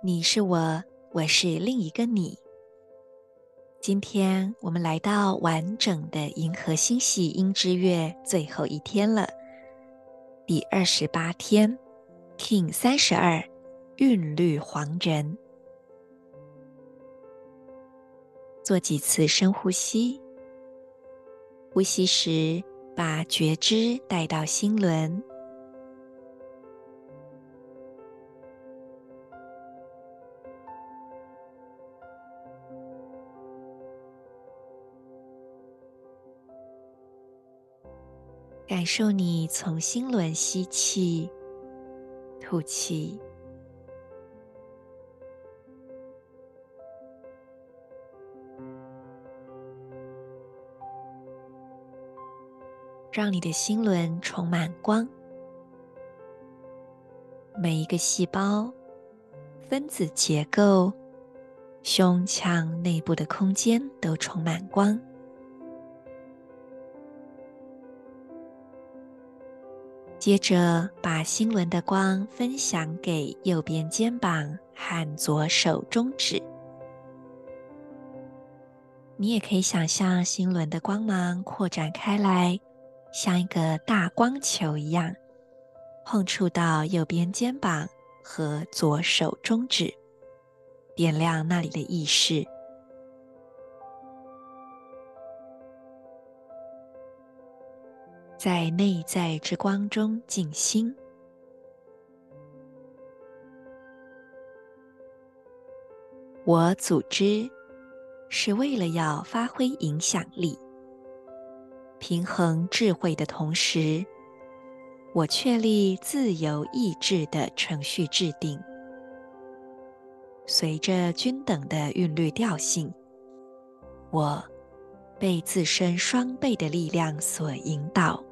你是我，我是另一个你。今天我们来到完整的银河星系音之月最后一天了，第二十八天，King 三十二，韵律黄人。做几次深呼吸，呼吸时把觉知带到心轮。感受你从心轮吸气、吐气，让你的心轮充满光，每一个细胞、分子结构、胸腔内部的空间都充满光。接着，把心轮的光分享给右边肩膀和左手中指。你也可以想象心轮的光芒扩展开来，像一个大光球一样，碰触到右边肩膀和左手中指，点亮那里的意识。在内在之光中静心。我组织是为了要发挥影响力，平衡智慧的同时，我确立自由意志的程序制定，随着均等的韵律调性，我被自身双倍的力量所引导。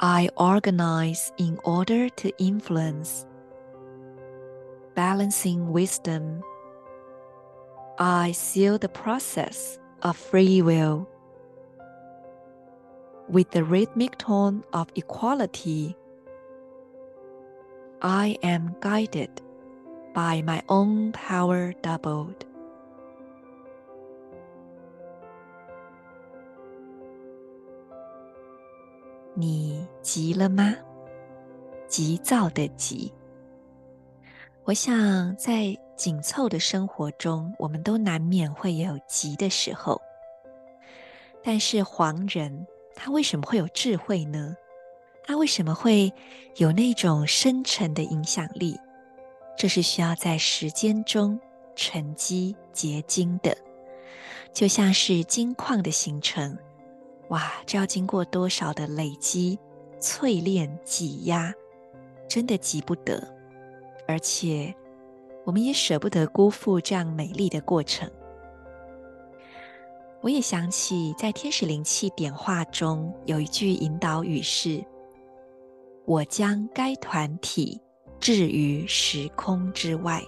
I organize in order to influence, balancing wisdom. I seal the process of free will with the rhythmic tone of equality. I am guided by my own power doubled. 你急了吗？急躁的急。我想，在紧凑的生活中，我们都难免会有急的时候。但是黄人，他为什么会有智慧呢？他为什么会有那种深沉的影响力？这是需要在时间中沉积结晶的，就像是金矿的形成。哇，这要经过多少的累积、淬炼、挤压，真的急不得。而且，我们也舍不得辜负这样美丽的过程。我也想起，在天使灵气点化中有一句引导语是：“我将该团体置于时空之外。”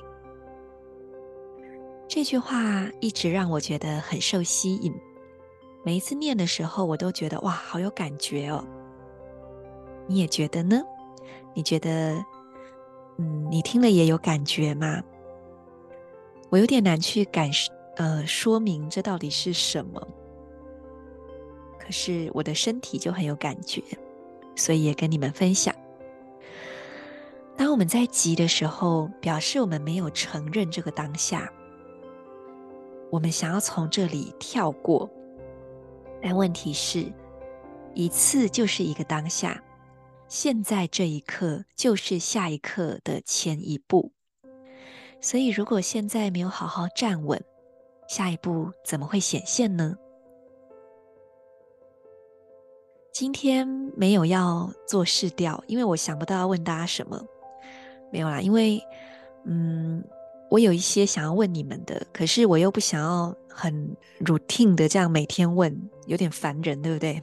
这句话一直让我觉得很受吸引。每一次念的时候，我都觉得哇，好有感觉哦。你也觉得呢？你觉得，嗯，你听了也有感觉吗？我有点难去感呃说明这到底是什么。可是我的身体就很有感觉，所以也跟你们分享。当我们在急的时候，表示我们没有承认这个当下，我们想要从这里跳过。但问题是，一次就是一个当下，现在这一刻就是下一刻的前一步。所以如果现在没有好好站稳，下一步怎么会显现呢？今天没有要做试调，因为我想不到要问大家什么，没有啦。因为，嗯，我有一些想要问你们的，可是我又不想要很 routine 的这样每天问，有点烦人，对不对？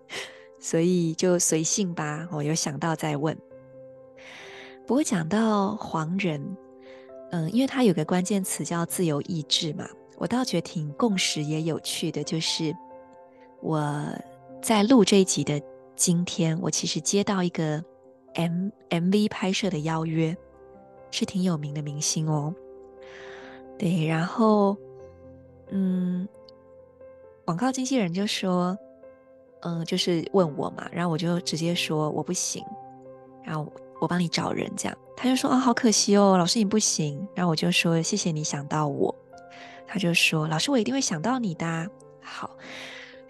所以就随性吧，我有想到再问。不过讲到黄人，嗯，因为他有个关键词叫自由意志嘛，我倒觉得挺共识也有趣的，就是我在录这一集的今天，我其实接到一个 M MV 拍摄的邀约，是挺有名的明星哦。对，然后，嗯，广告经纪人就说。嗯，就是问我嘛，然后我就直接说我不行，然后我帮你找人这样。他就说啊，好可惜哦，老师你不行。然后我就说谢谢你想到我。他就说老师我一定会想到你的。好，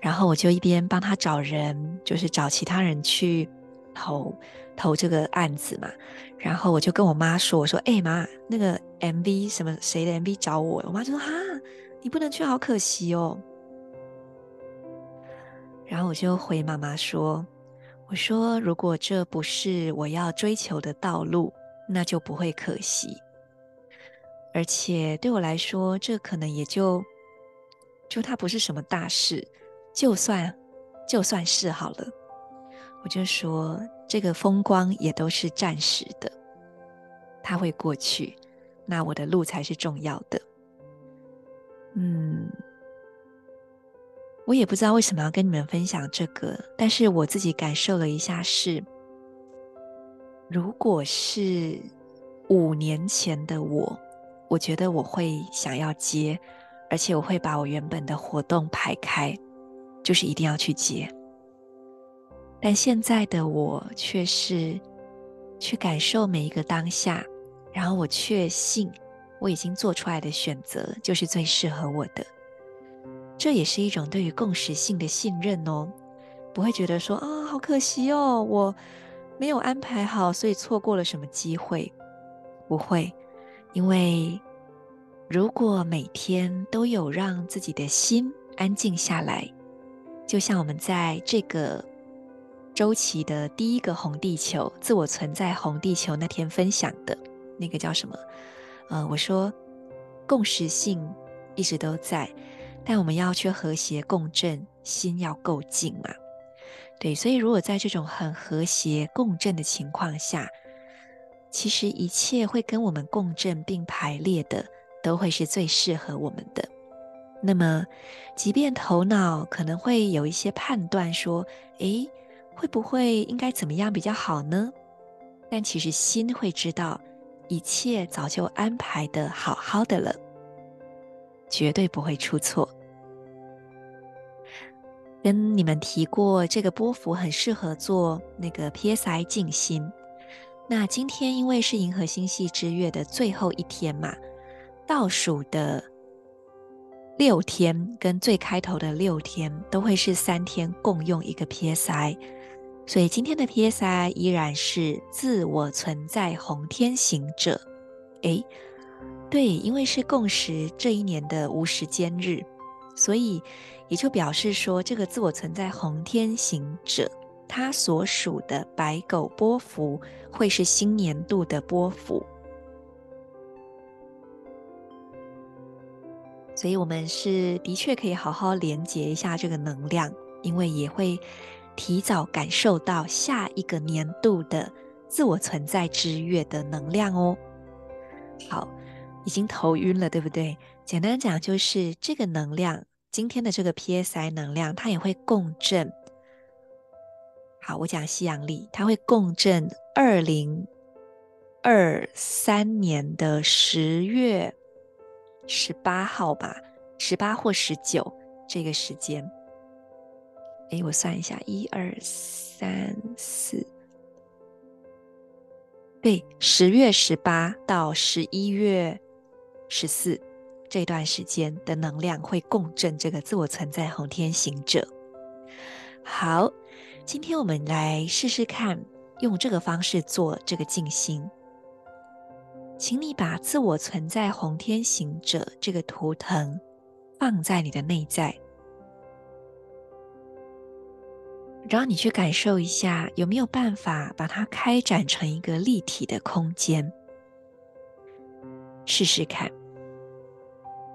然后我就一边帮他找人，就是找其他人去投投这个案子嘛。然后我就跟我妈说，我说哎妈，那个 MV 什么谁的 MV 找我？我妈就说哈，你不能去，好可惜哦。然后我就回妈妈说：“我说，如果这不是我要追求的道路，那就不会可惜。而且对我来说，这可能也就就它不是什么大事。就算就算是好了，就说这个风光也都是暂时的，它会过去。那我的路才是重要的。嗯。”我也不知道为什么要跟你们分享这个，但是我自己感受了一下是，如果是五年前的我，我觉得我会想要接，而且我会把我原本的活动排开，就是一定要去接。但现在的我却是去感受每一个当下，然后我确信我已经做出来的选择就是最适合我的。这也是一种对于共识性的信任哦，不会觉得说啊，好可惜哦，我没有安排好，所以错过了什么机会。不会，因为如果每天都有让自己的心安静下来，就像我们在这个周期的第一个红地球自我存在红地球那天分享的那个叫什么？呃，我说共识性一直都在。但我们要去和谐共振，心要够静嘛。对，所以如果在这种很和谐共振的情况下，其实一切会跟我们共振并排列的，都会是最适合我们的。那么，即便头脑可能会有一些判断，说：“诶，会不会应该怎么样比较好呢？”但其实心会知道，一切早就安排得好好的了，绝对不会出错。跟你们提过，这个波幅很适合做那个 PSI 静心。那今天因为是银河星系之月的最后一天嘛，倒数的六天跟最开头的六天都会是三天共用一个 PSI，所以今天的 PSI 依然是自我存在红天行者。诶，对，因为是共识这一年的无时间日，所以。也就表示说，这个自我存在红天行者，他所属的白狗波幅会是新年度的波幅，所以我们是的确可以好好连接一下这个能量，因为也会提早感受到下一个年度的自我存在之月的能量哦。好，已经头晕了，对不对？简单讲，就是这个能量。今天的这个 PSI 能量，它也会共振。好，我讲西洋历，它会共振二零二三年的十月十八号吧，十八或十九这个时间。哎，我算一下，一二三四，对，十月十八到十一月十四。这段时间的能量会共振这个自我存在红天行者。好，今天我们来试试看，用这个方式做这个静心。请你把自我存在红天行者这个图腾放在你的内在，然后你去感受一下，有没有办法把它开展成一个立体的空间？试试看，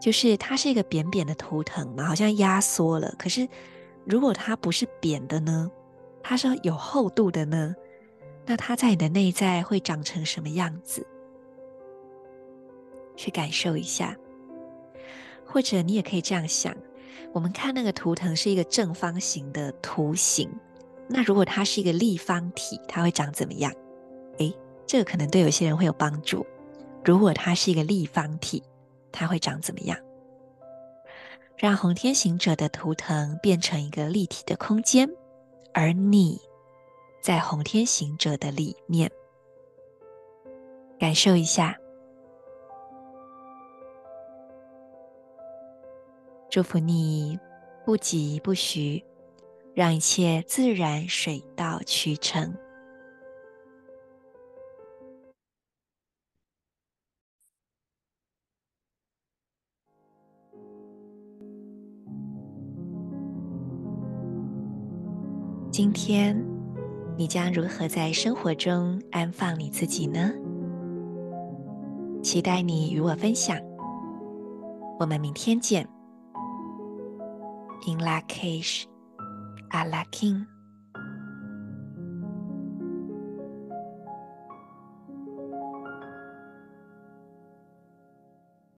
就是它是一个扁扁的图腾嘛，好像压缩了。可是如果它不是扁的呢？它是有厚度的呢？那它在你的内在会长成什么样子？去感受一下，或者你也可以这样想：我们看那个图腾是一个正方形的图形，那如果它是一个立方体，它会长怎么样？诶，这个可能对有些人会有帮助。如果它是一个立方体，它会长怎么样？让红天行者的图腾变成一个立体的空间，而你在红天行者的里面，感受一下。祝福你，不疾不徐，让一切自然水到渠成。今天你将如何在生活中安放你自己呢？期待你与我分享。我们明天见。in la cage, a la king.